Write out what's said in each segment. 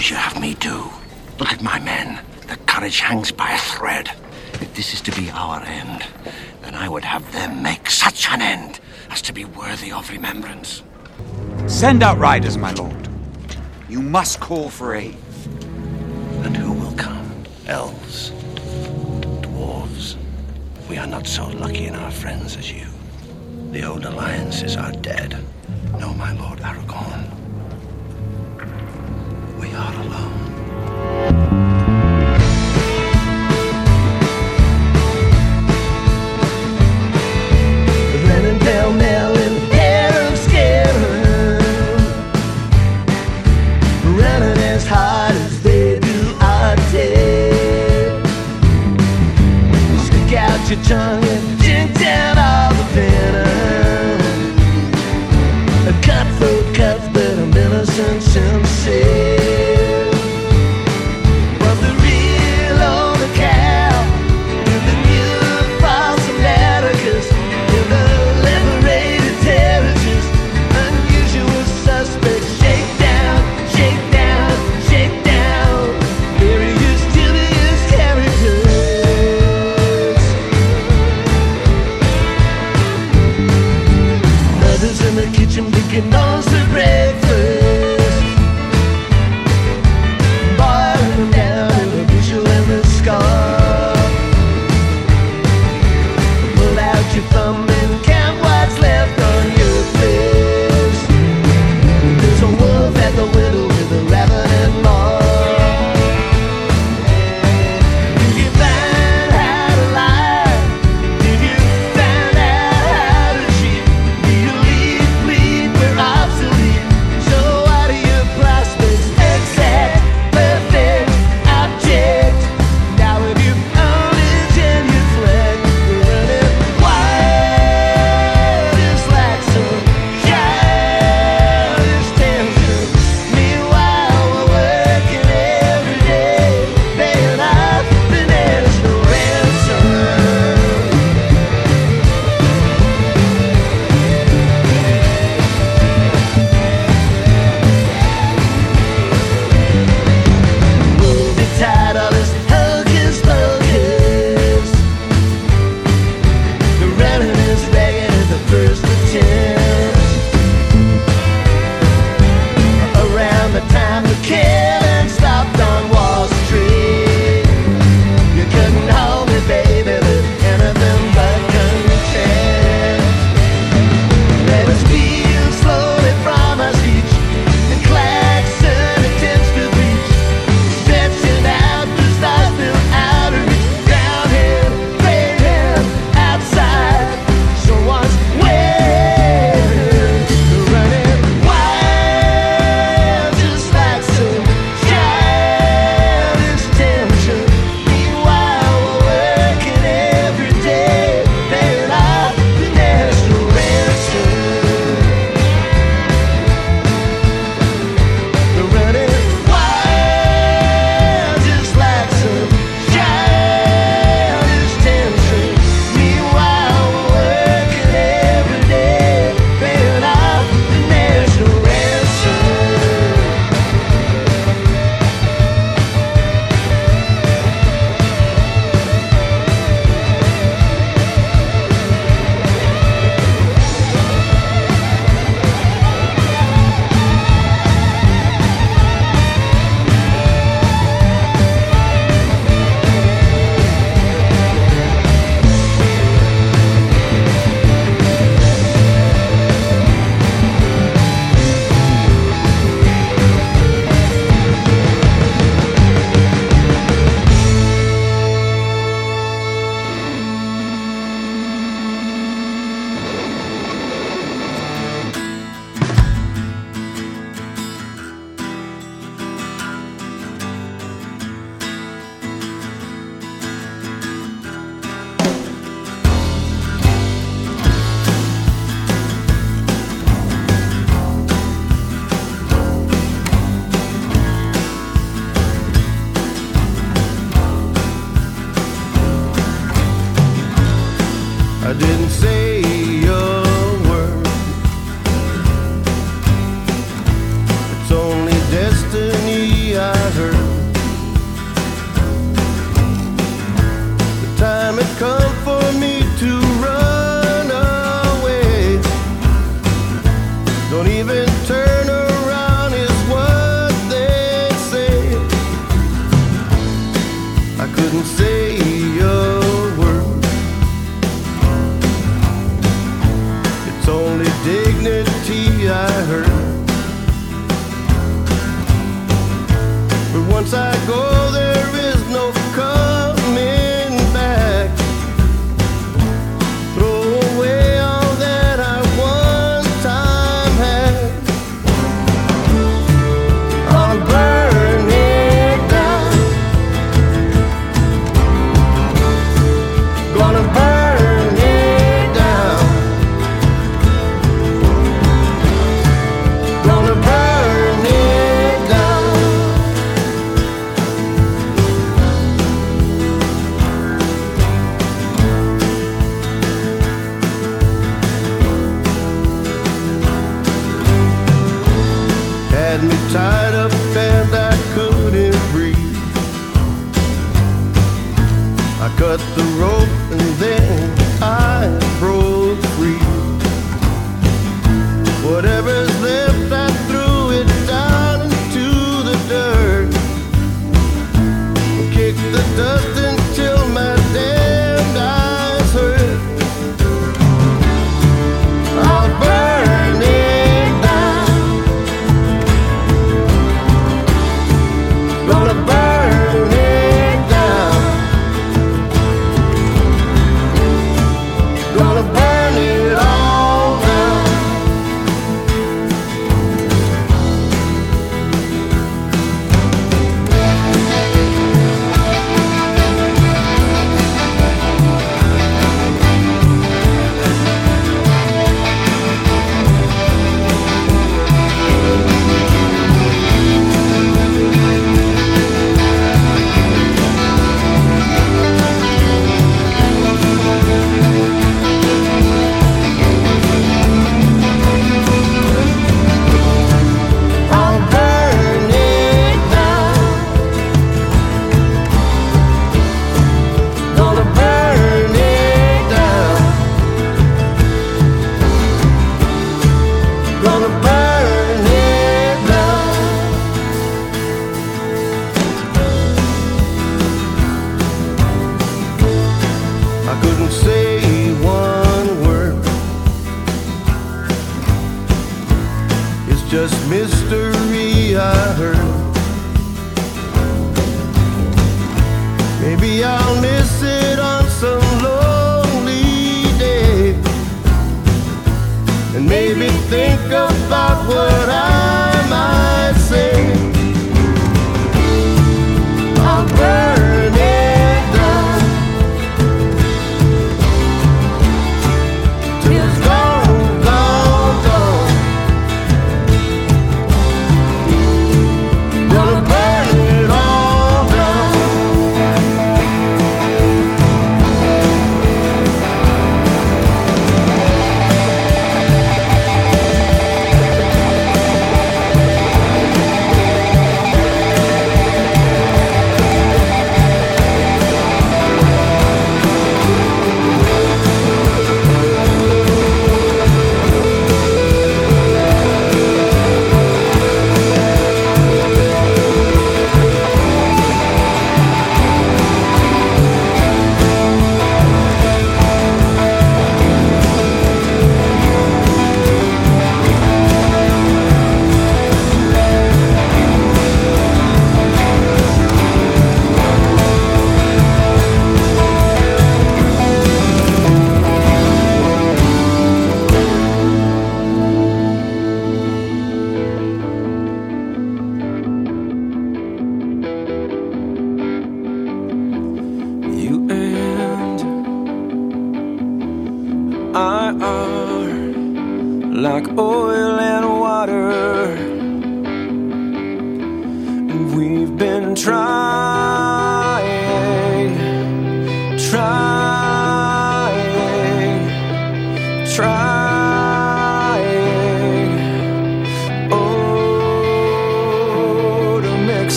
would you have me do? Look at my men. The courage hangs by a thread. If this is to be our end, then I would have them make such an end as to be worthy of remembrance. Send out riders, my lord. You must call for aid. And who will come? Elves? Dwarves? We are not so lucky in our friends as you. The old alliances are dead. No, my lord Aragorn. Are alone. Running Running as hard as they do our day Stick out your tongue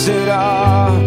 to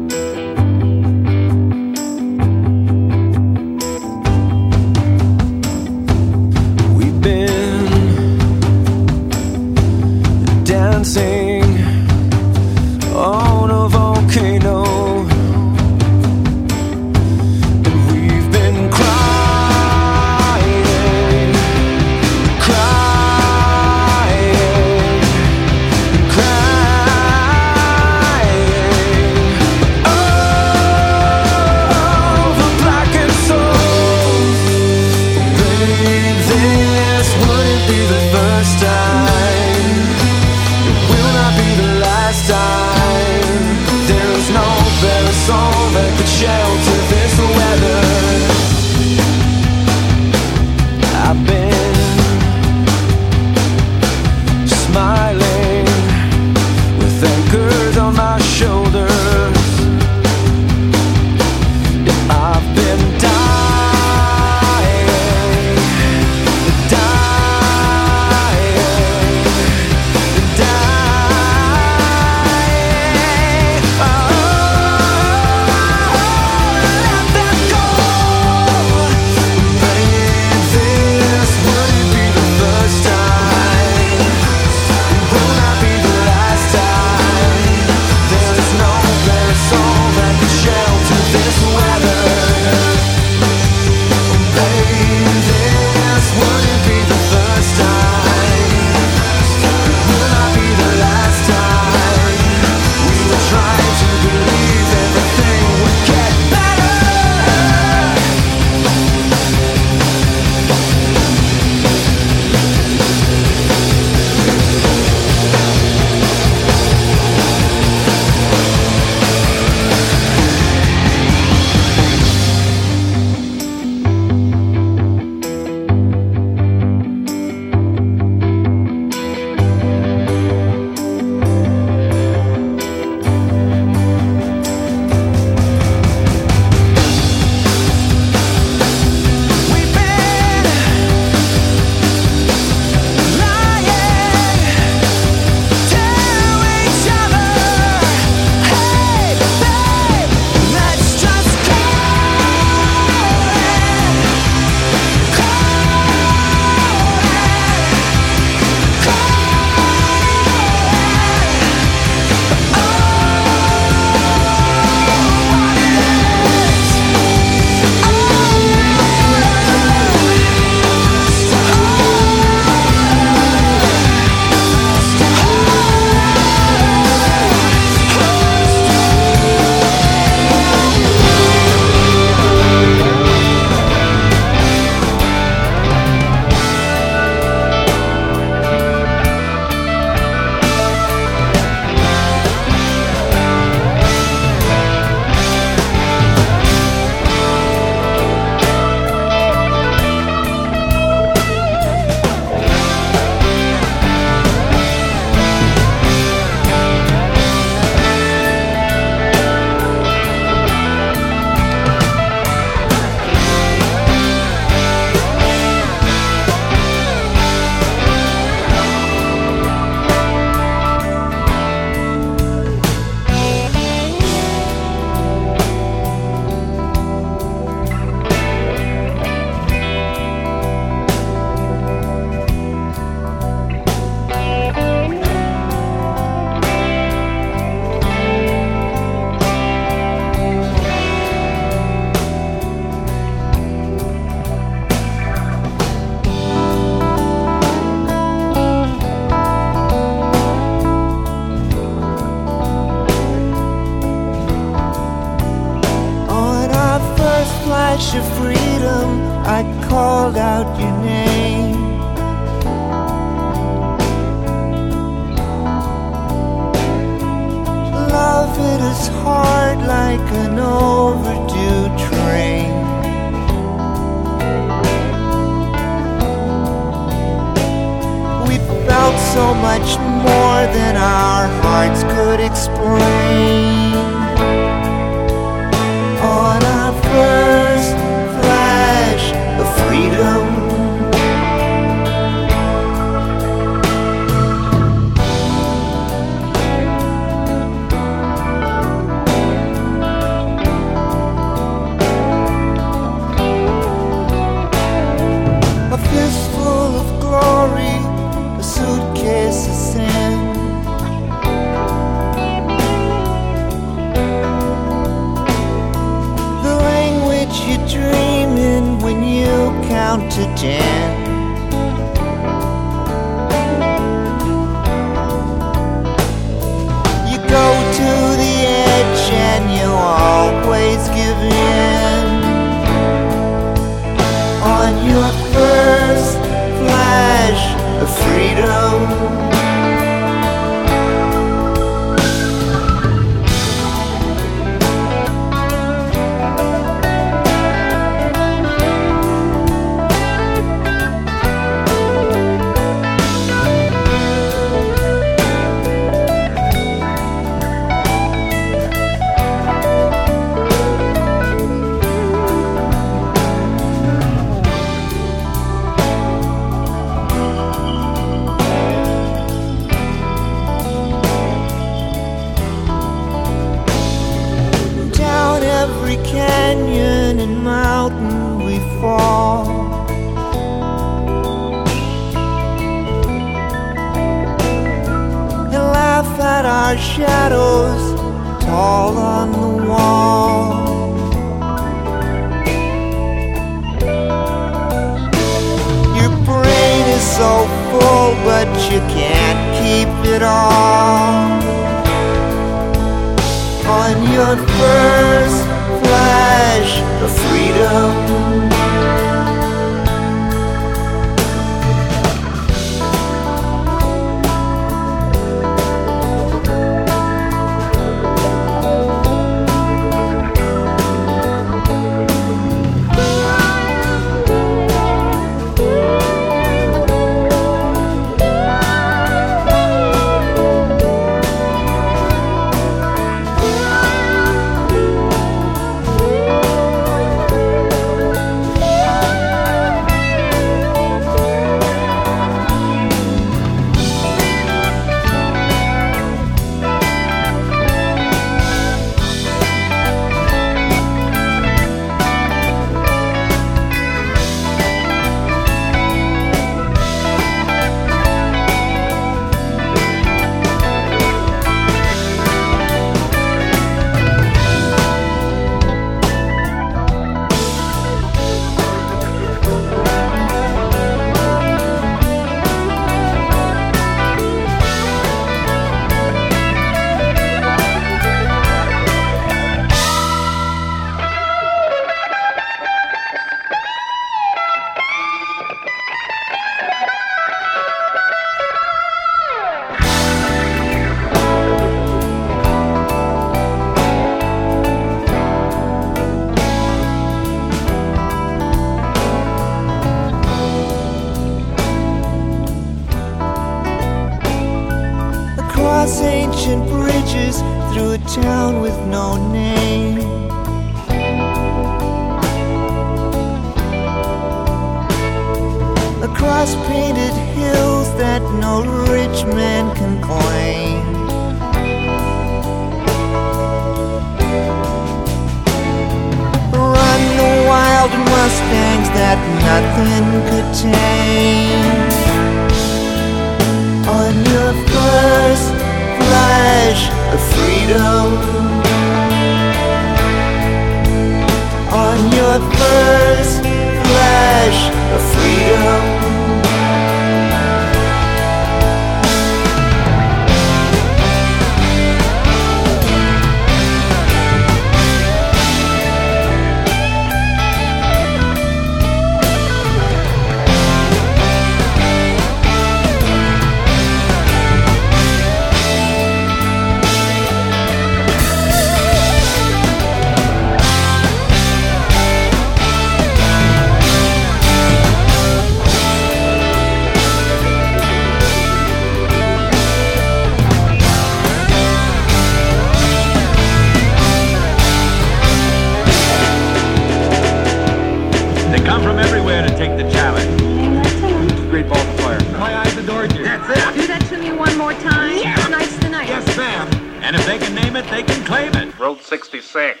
That's it. Do that to me one more time. Yeah. Tonight's the night. Yes, ma'am. And if they can name it, they can claim it. Route 66.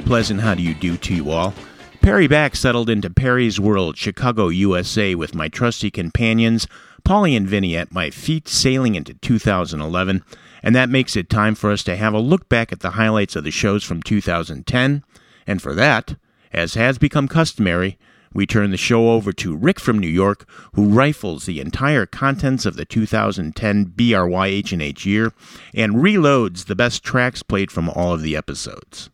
Pleasant how do you do to you all. Perry back settled into Perry's World, Chicago, USA, with my trusty companions, Polly and Vinny, at my feet, sailing into 2011. And that makes it time for us to have a look back at the highlights of the shows from 2010. And for that, as has become customary, we turn the show over to Rick from New York, who rifles the entire contents of the 2010 BRYHNH year and reloads the best tracks played from all of the episodes.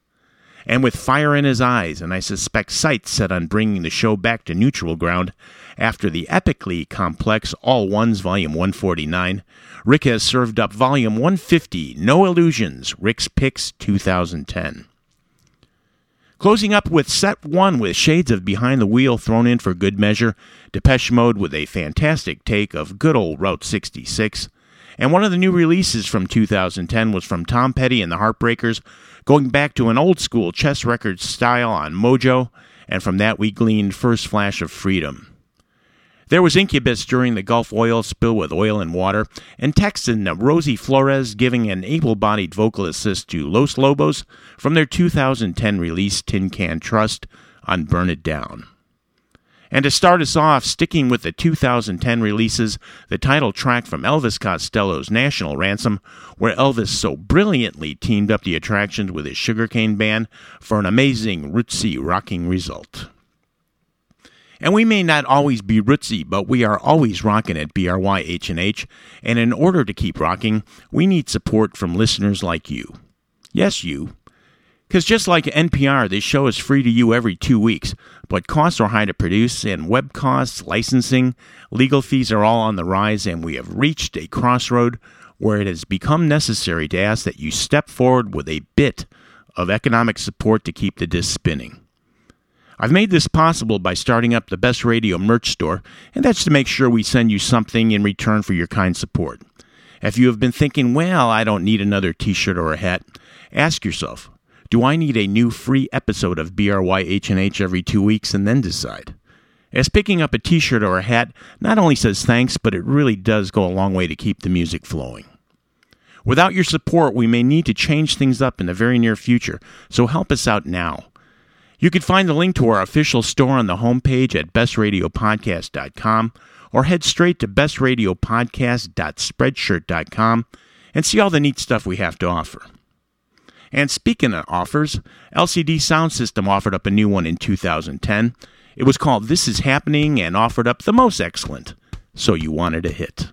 And with fire in his eyes, and I suspect sights set on bringing the show back to neutral ground after the epically complex All Ones Volume 149, Rick has served up Volume 150, No Illusions, Rick's Picks 2010. Closing up with set one with shades of Behind the Wheel thrown in for good measure, Depeche Mode with a fantastic take of good old Route 66. And one of the new releases from 2010 was from Tom Petty and the Heartbreakers, going back to an old school chess record style on Mojo, and from that we gleaned First Flash of Freedom. There was Incubus during the Gulf oil spill with Oil and Water, and Texan Rosie Flores giving an able bodied vocal assist to Los Lobos from their 2010 release Tin Can Trust on Burn It Down. And to start us off, sticking with the 2010 releases, the title track from Elvis Costello's National Ransom, where Elvis so brilliantly teamed up the attractions with his sugarcane band for an amazing rootsy rocking result. And we may not always be rootsy, but we are always rocking at BRYHNH, and in order to keep rocking, we need support from listeners like you. Yes, you. Because just like NPR, this show is free to you every two weeks, but costs are high to produce, and web costs, licensing, legal fees are all on the rise, and we have reached a crossroad where it has become necessary to ask that you step forward with a bit of economic support to keep the disc spinning. I've made this possible by starting up the Best Radio merch store, and that's to make sure we send you something in return for your kind support. If you have been thinking, well, I don't need another t shirt or a hat, ask yourself, do I need a new free episode of BRYHNH every two weeks and then decide? As picking up a t shirt or a hat not only says thanks, but it really does go a long way to keep the music flowing. Without your support, we may need to change things up in the very near future, so help us out now. You can find the link to our official store on the homepage at bestradiopodcast.com or head straight to bestradiopodcast.spreadshirt.com and see all the neat stuff we have to offer. And speaking of offers, LCD Soundsystem offered up a new one in 2010. It was called This Is Happening and offered up the most excellent. So you wanted a hit.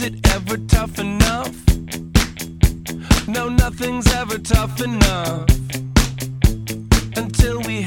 Is it ever tough enough? No, nothing's ever tough enough until we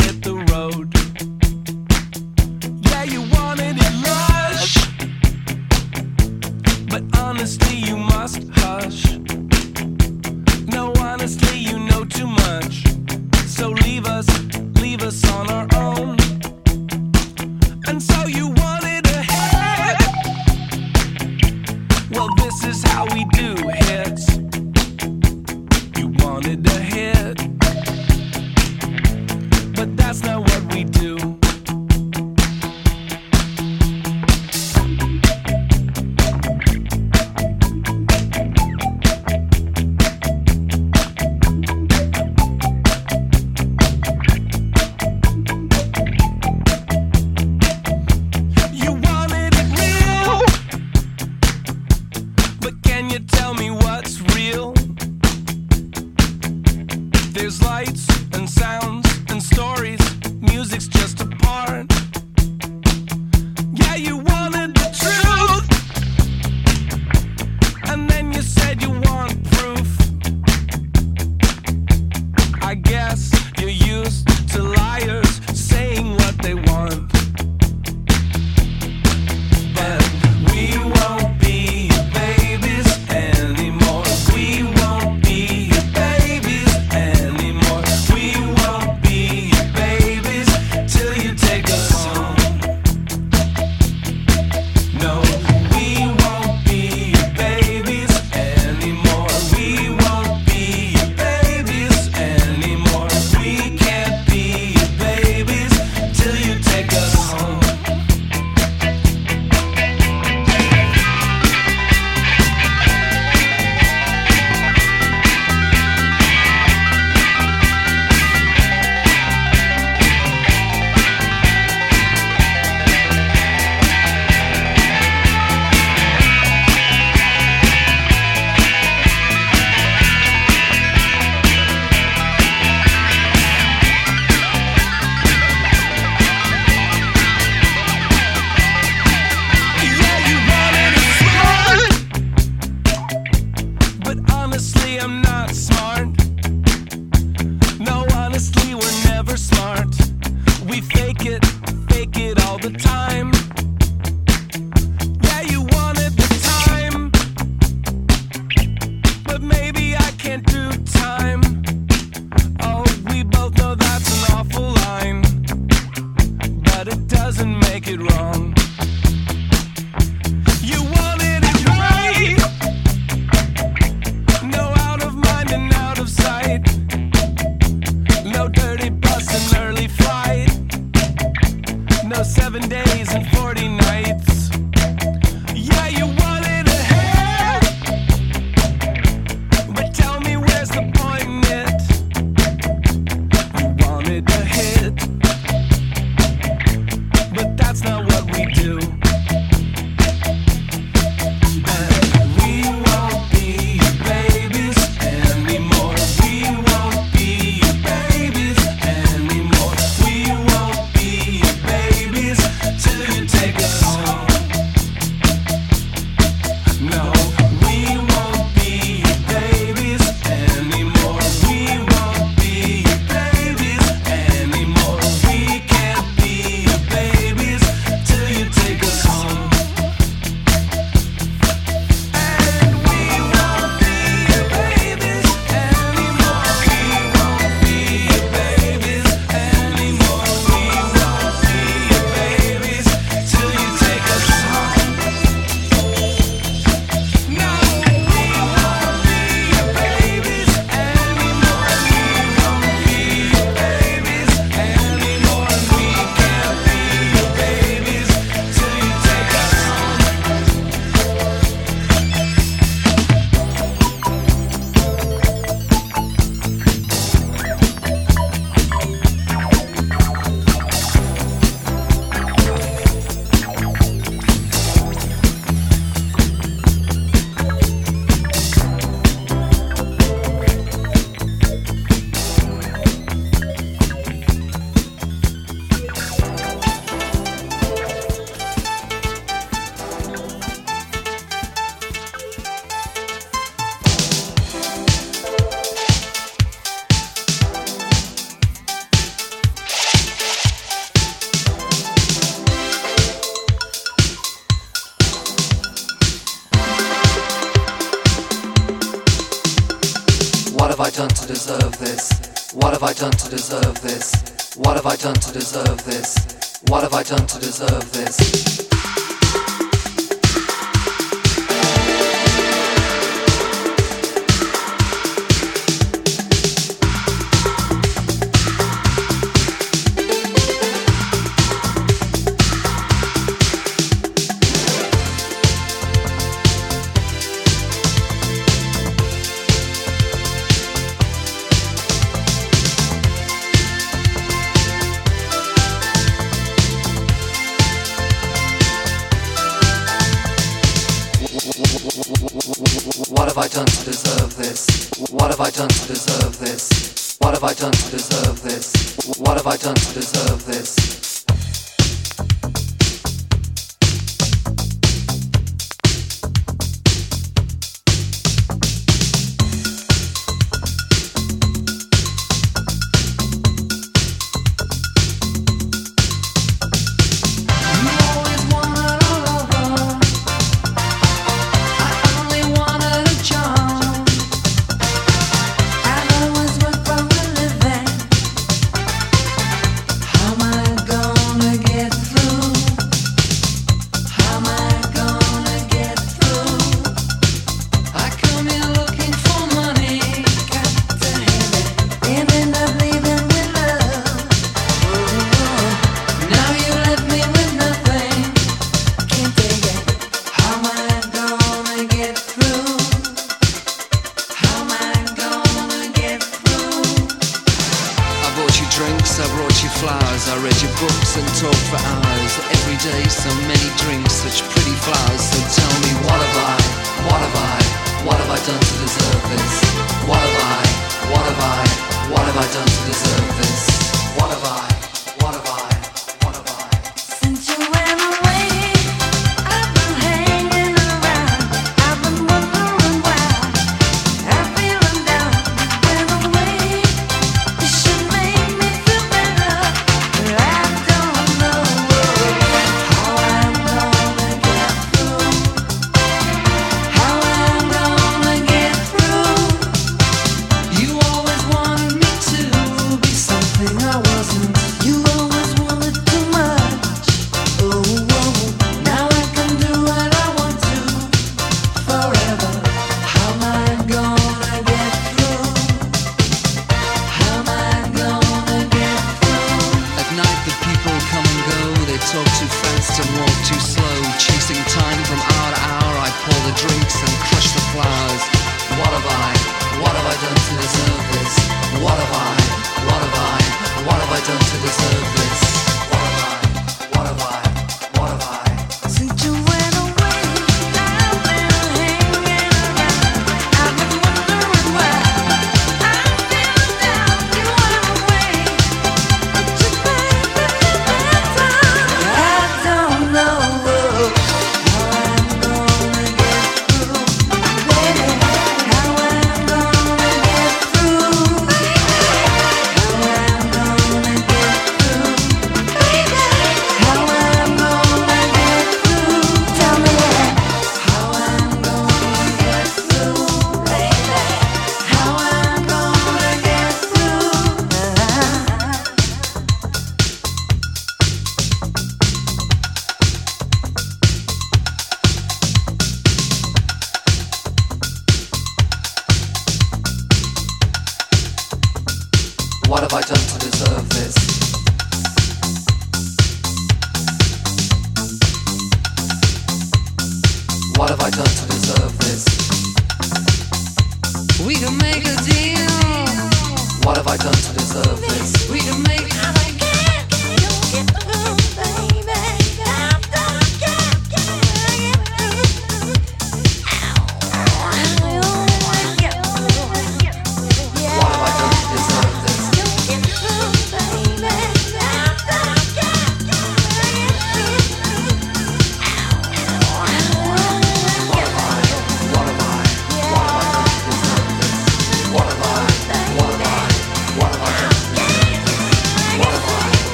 done to deserve this? What have I done to deserve this? What have I done to deserve this?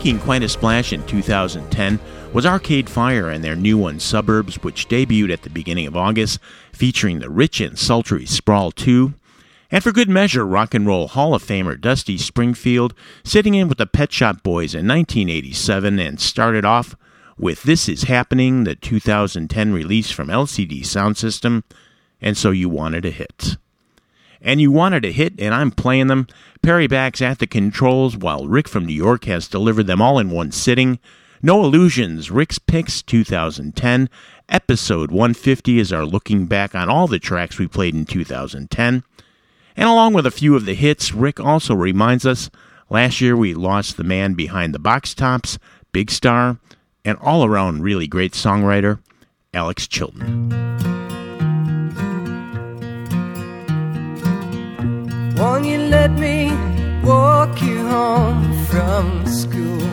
Making quite a splash in 2010 was Arcade Fire and their new one Suburbs, which debuted at the beginning of August, featuring the rich and sultry Sprawl 2. And for good measure, Rock and Roll Hall of Famer Dusty Springfield sitting in with the Pet Shop Boys in 1987 and started off with This Is Happening, the 2010 release from LCD Soundsystem, and so you wanted a hit. And you wanted a hit, and I'm playing them. Perry Back's at the controls, while Rick from New York has delivered them all in one sitting. No Illusions, Rick's Picks 2010. Episode 150 is our looking back on all the tracks we played in 2010. And along with a few of the hits, Rick also reminds us last year we lost the man behind the box tops, Big Star, and all around really great songwriter, Alex Chilton. Won't you let me walk you home from school?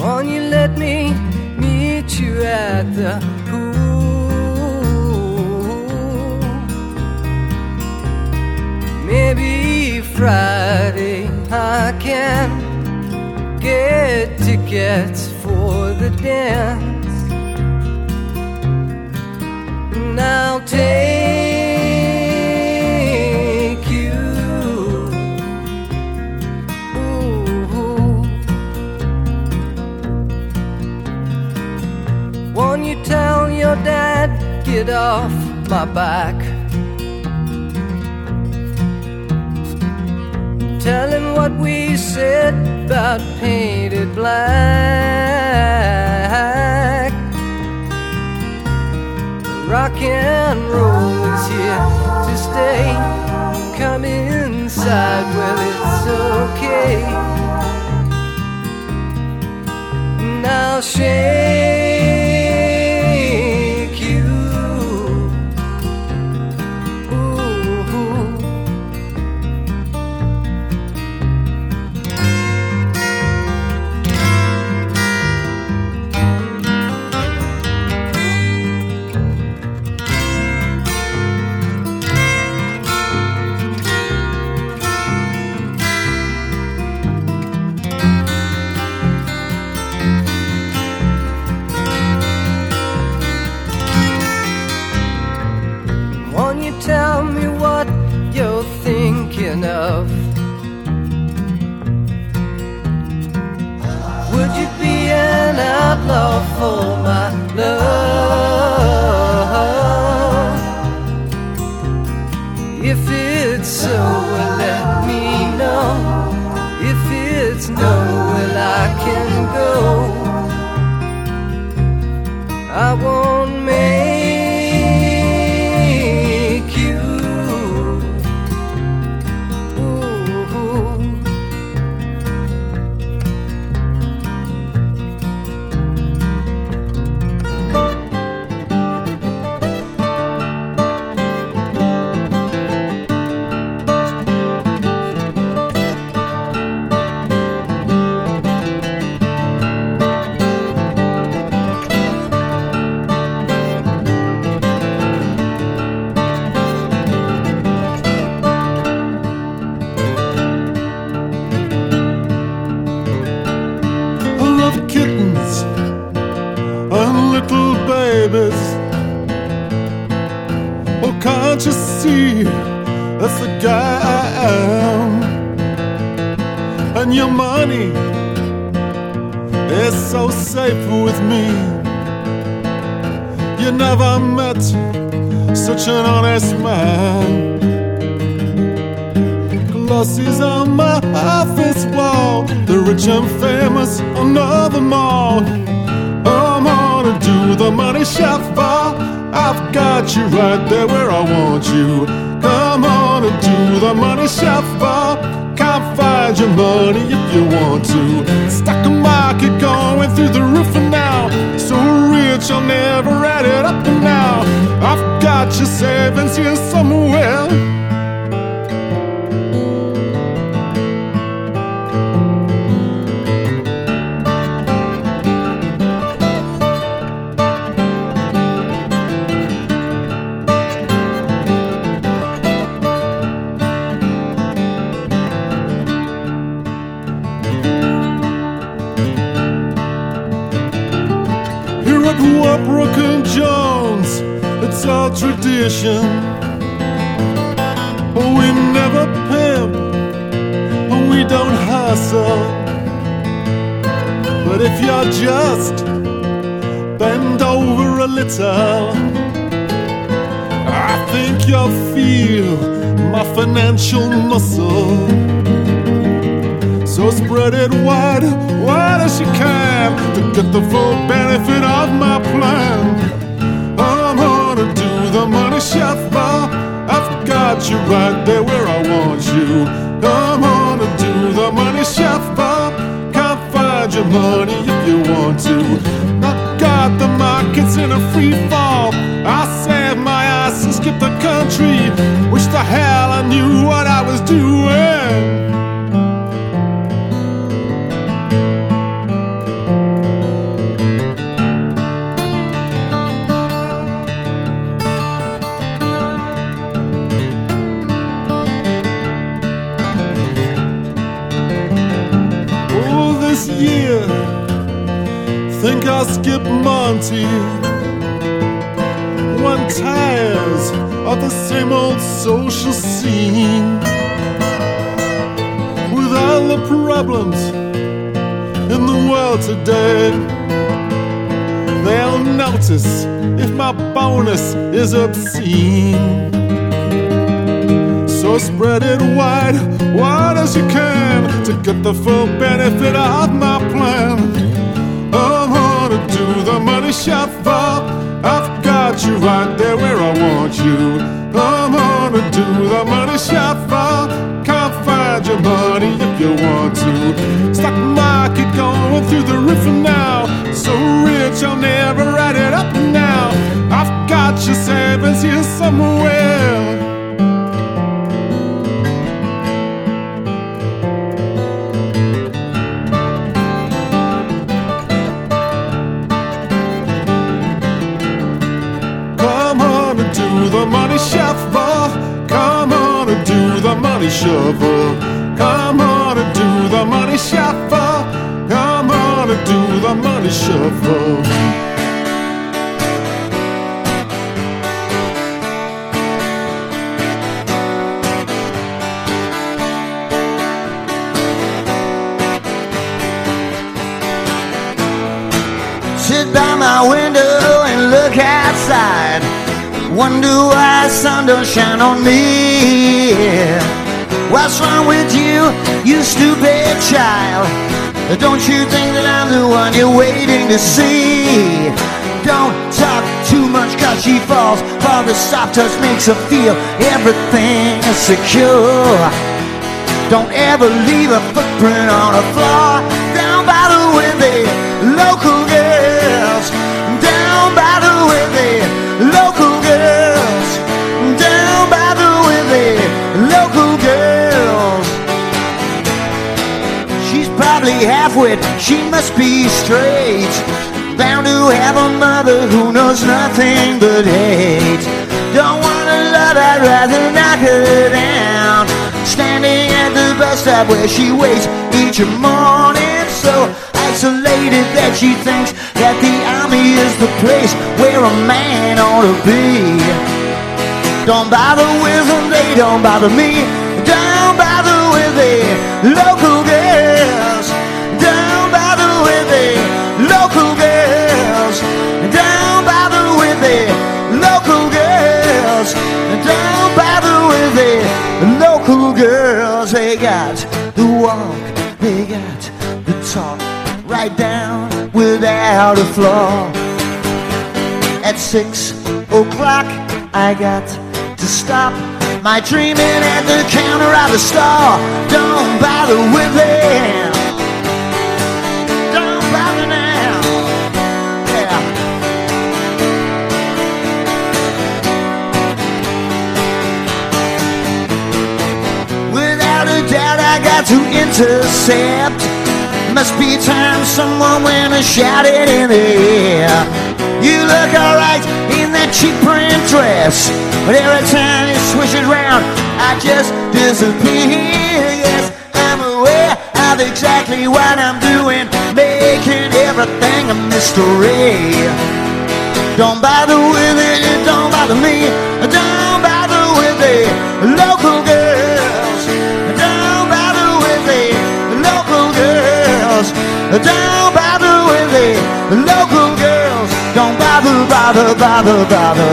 Won't you let me meet you at the pool? Maybe Friday I can get tickets for the dance. And I'll take get off my back? Tell him what we said about painted black. Rock and roll is here to stay. Come inside, well, it's okay. Now shake love? Never met such an honest man. Glossies on my office wall. The rich and famous on the mall. I'm gonna do the money shot bar. I've got you right there where I want you. Come on and do the money shot Your money if you want to. Stock market going through the roof and now. So rich I'll never add it up and now. I've got your savings here somewhere. Little, I think you'll feel my financial muscle. So spread it wide, wide as you can to get the full benefit of my plan. I'm gonna do the money shuffle. I've got you right knew what I was doing. Oh, this year, think I'll skip Monty. One tires of the same old social scene. With all the problems in the world today, they'll notice if my bonus is obscene. So spread it wide, wide as you can to get the full benefit of my plan. I'm gonna do the money shuffle. I've got you right there where I want you. I'm gonna do the money shot shuffle. Can't find your money if you want to. Stock market going through the roof now. So rich I'll never write it up now. I've got your savings here somewhere. Shuffle. Come on and do the money shuffle. Come on and do the money shuffle. Sit by my window and look outside. Wonder why sun don't shine on me. What's wrong with you, you stupid child? Don't you think that I'm the one you're waiting to see? Don't talk too much cause she falls for the soft touch makes her feel everything is secure. Don't ever leave a footprint on the floor. Down by the they local half-wit, she must be straight. Bound to have a mother who knows nothing but hate. Don't wanna love, I'd rather knock her down. Standing at the bus stop where she waits each morning, so isolated that she thinks that the army is the place where a man ought to be. Don't bother with them, they don't bother me. Don't bother with the local girls. They got the walk, they got the talk, right down without a flaw. At six o'clock, I got to stop my dreaming at the counter of the store. Don't bother with them. I got to intercept. Must be time someone went and shouted in the air. You look alright in that cheap print dress, but every time you swish it round, I just disappear. Yes, I'm aware of exactly what I'm doing, making everything a mystery. Don't bother with it, don't bother me. Don't bother with the local girls. Don't bother with the local girls. Don't bother, bother, bother, bother.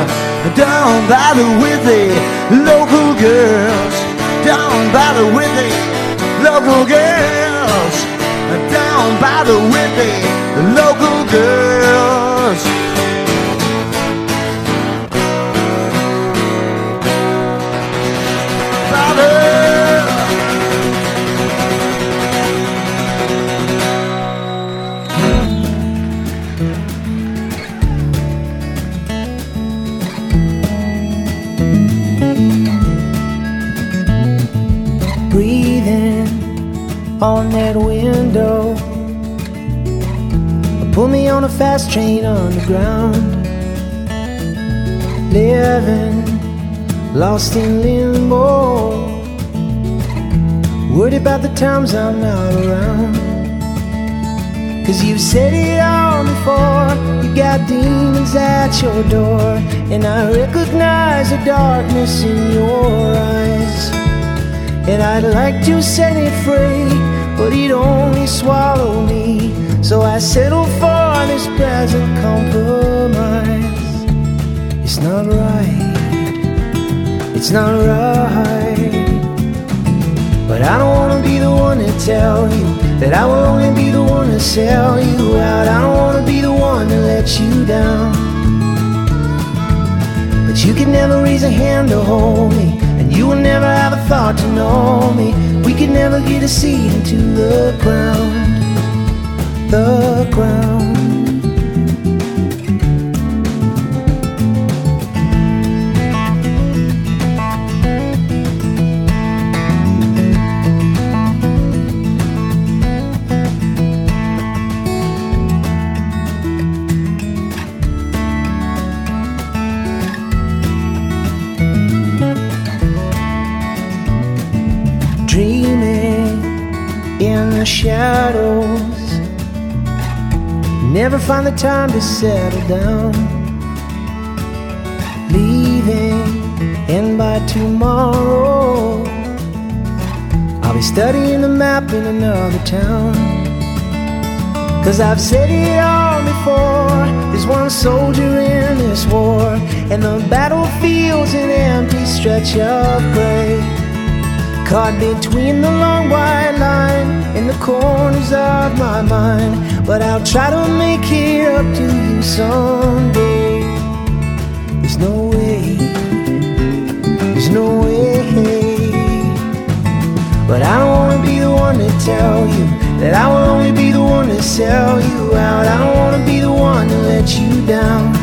Don't bother with the local girls. Don't bother with the local girls. Don't bother with the local girls. breathing on that window. Pull me on a fast train underground. Living lost in limbo. Worried about the times I'm not around. Cause you've said it all before. You got demons at your door. And I recognize the darkness in your eyes. And I'd like to set it free, but he'd only swallow me. So I settled for this present compromise. It's not right, it's not right. But I don't wanna be the one to tell you that I will only be the one to sell you out. I don't wanna be the one to let you down. But you can never raise a hand to hold me. And you will never have a thought to know me. Could never get a seed into the ground. The ground. Never find the time to settle down. Leaving, and by tomorrow, I'll be studying the map in another town. Cause I've said it all before. There's one soldier in this war, and the battlefield's an empty stretch of gray. Caught between the long white line in the corners of my mind. But I'll try to make it up to you someday. There's no way, there's no way. But I don't wanna be the one to tell you that I will only be the one to sell you out. I don't wanna be the one to let you down.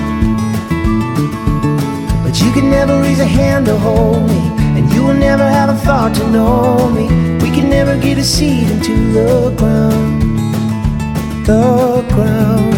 But you can never raise a hand to hold me. And you will never have a thought to know me. Can never get a seed into the ground. The ground.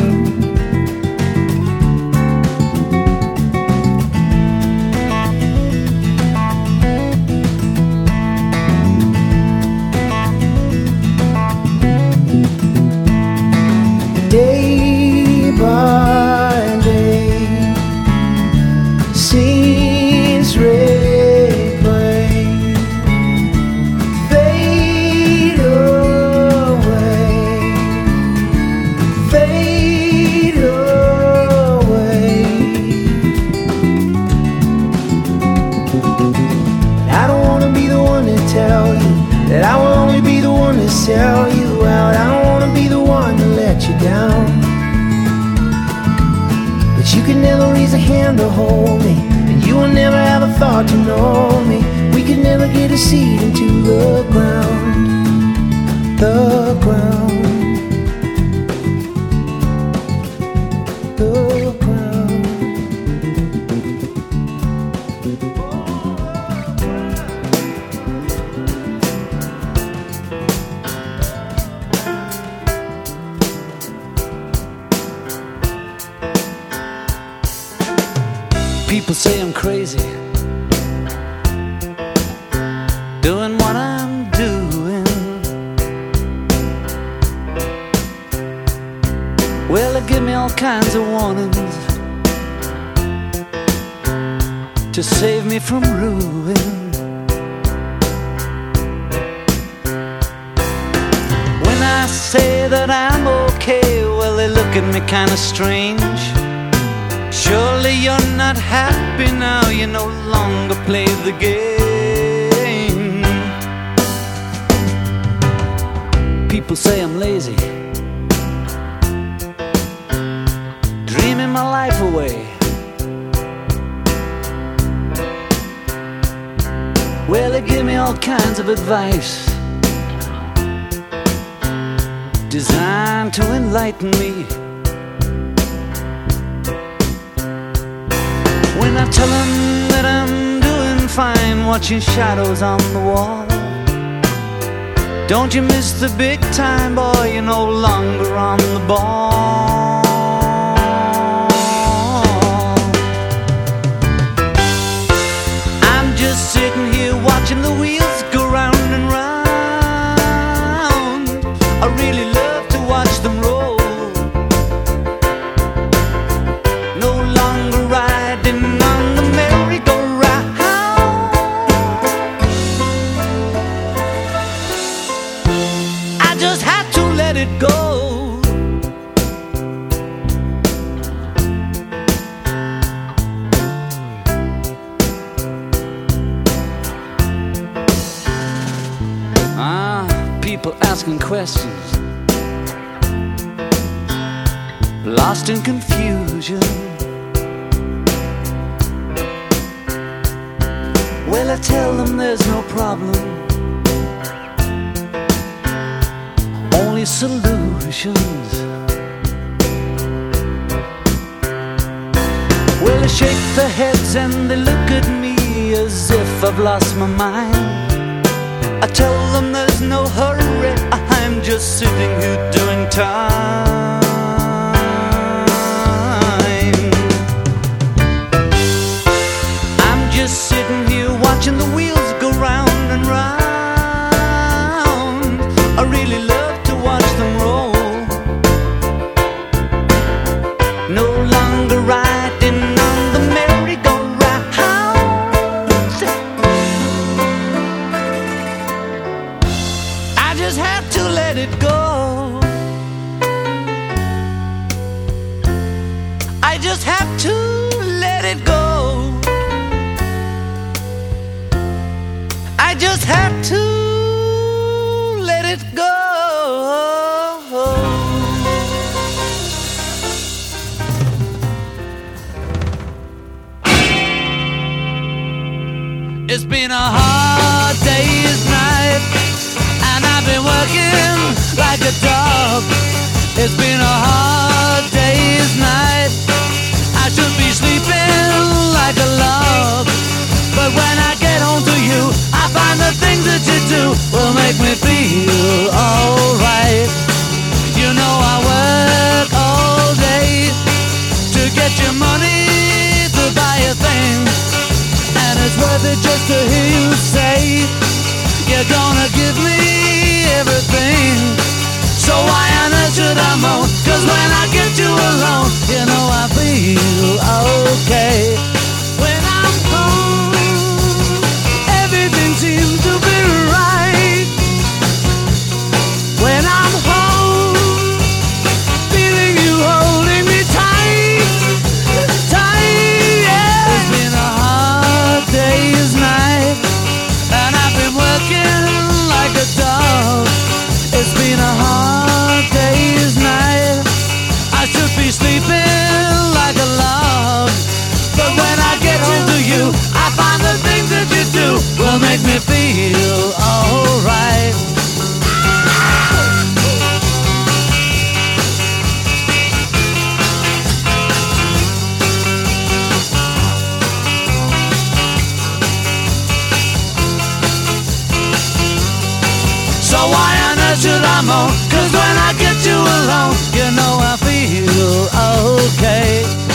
worth just to hear you say You're gonna give me everything So why on earth should I moan? Cause when I get you alone You know I feel okay In a heart. okay.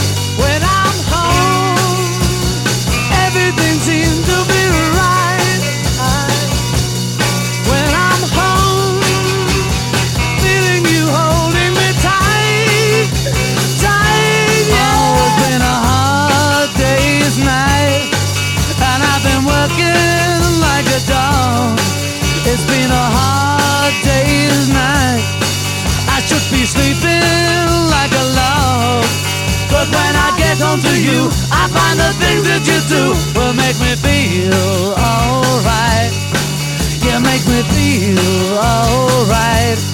But when I get home to you, I find the things that you do will make me feel alright. You make me feel alright.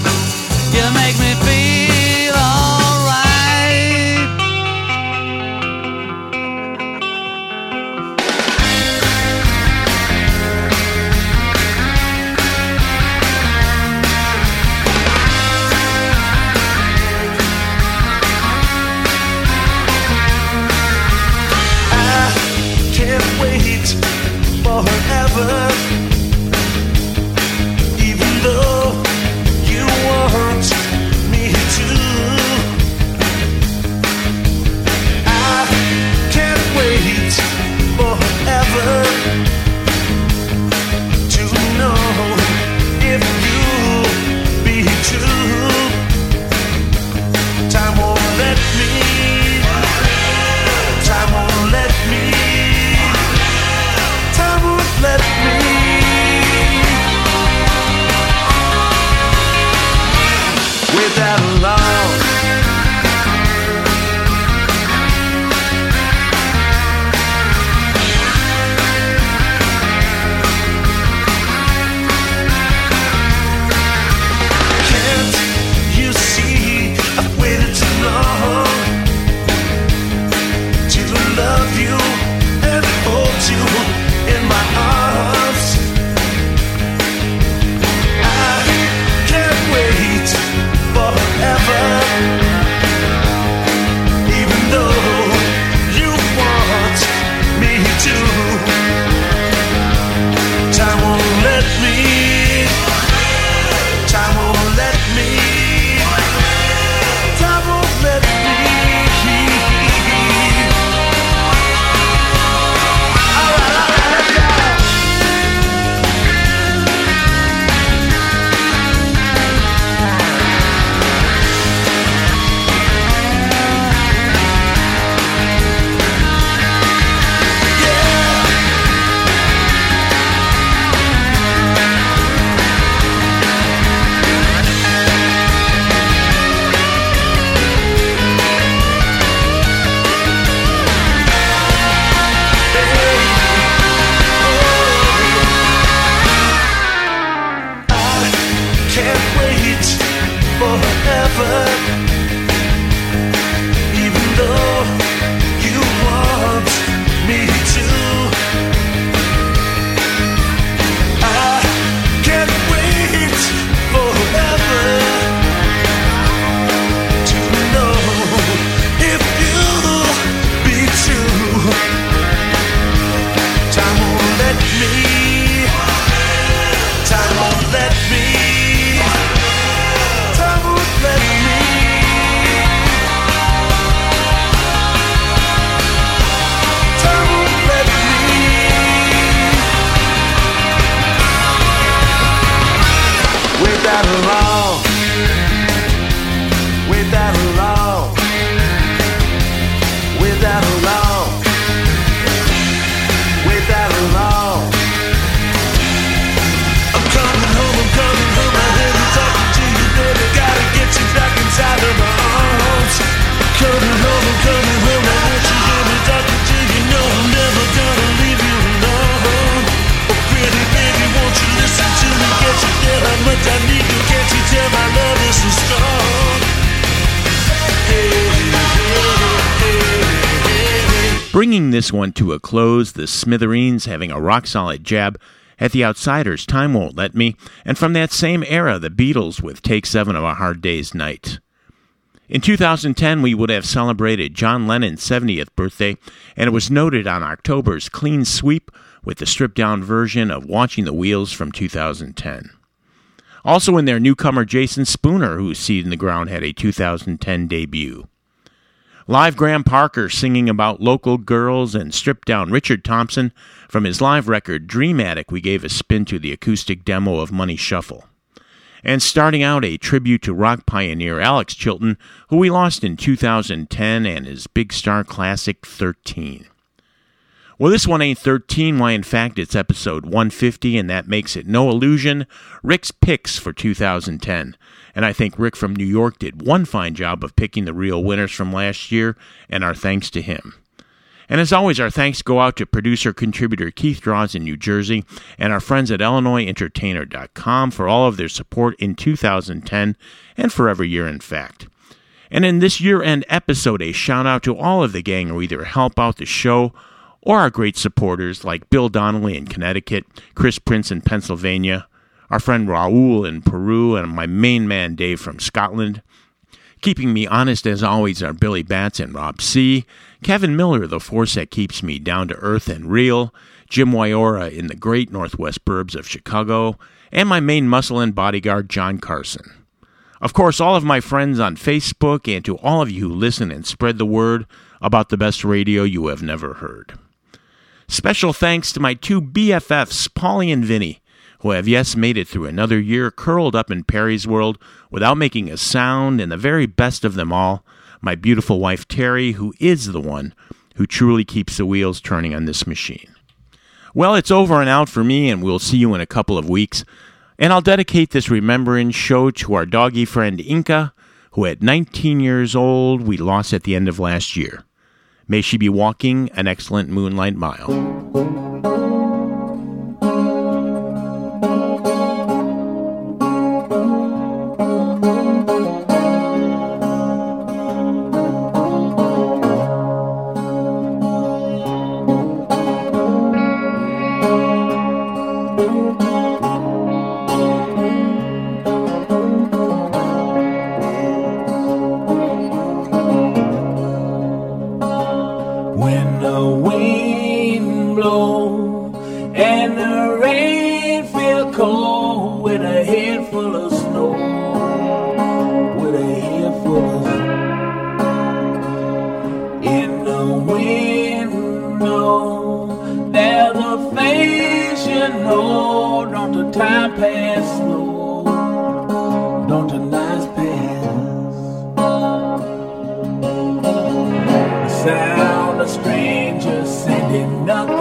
Without Bringing this one to a close, the Smithereens having a rock solid jab at the Outsiders, Time Won't Let Me, and from that same era, the Beatles with Take Seven of a Hard Day's Night. In 2010, we would have celebrated John Lennon's 70th birthday, and it was noted on October's Clean Sweep with the stripped down version of Watching the Wheels from 2010. Also in there, newcomer Jason Spooner, whose Seed in the Ground had a 2010 debut. Live Graham Parker singing about local girls and stripped down Richard Thompson from his live record Dream Attic. We gave a spin to the acoustic demo of Money Shuffle. And starting out a tribute to rock pioneer Alex Chilton, who we lost in 2010 and his big star classic 13. Well, this one ain't 13. Why, in fact, it's episode 150, and that makes it no illusion. Rick's picks for 2010. And I think Rick from New York did one fine job of picking the real winners from last year, and our thanks to him. And as always, our thanks go out to producer contributor Keith Draws in New Jersey and our friends at IllinoisEntertainer.com for all of their support in 2010 and for every year, in fact. And in this year end episode, a shout out to all of the gang who either help out the show or our great supporters like Bill Donnelly in Connecticut, Chris Prince in Pennsylvania, our friend Raul in Peru, and my main man Dave from Scotland. Keeping me honest as always are Billy Batts and Rob C., Kevin Miller, the force that keeps me down to earth and real, Jim Wyora in the great Northwest burbs of Chicago, and my main muscle and bodyguard John Carson. Of course, all of my friends on Facebook and to all of you who listen and spread the word about the best radio you have never heard. Special thanks to my two BFFs, Paulie and Vinny, who have yes made it through another year curled up in Perry's world without making a sound, and the very best of them all, my beautiful wife Terry, who is the one who truly keeps the wheels turning on this machine. Well, it's over and out for me, and we'll see you in a couple of weeks. And I'll dedicate this remembrance show to our doggy friend Inca, who at 19 years old we lost at the end of last year. May she be walking an excellent moonlight mile. Time pass slow? Don't the nights pass? The sound of strangers sending nothing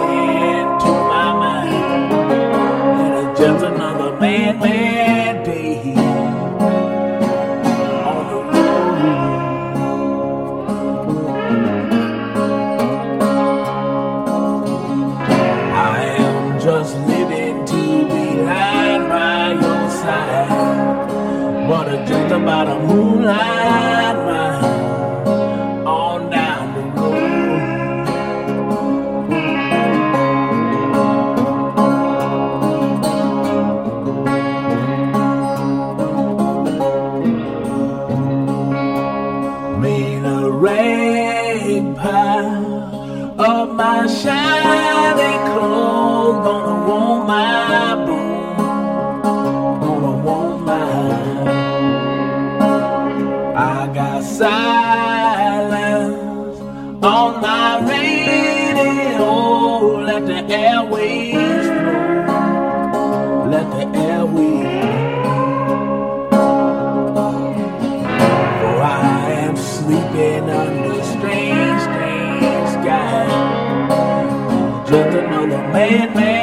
Let the airwaves flow. Let the airwaves. For I am sleeping under strange, strange sky. Just another man, man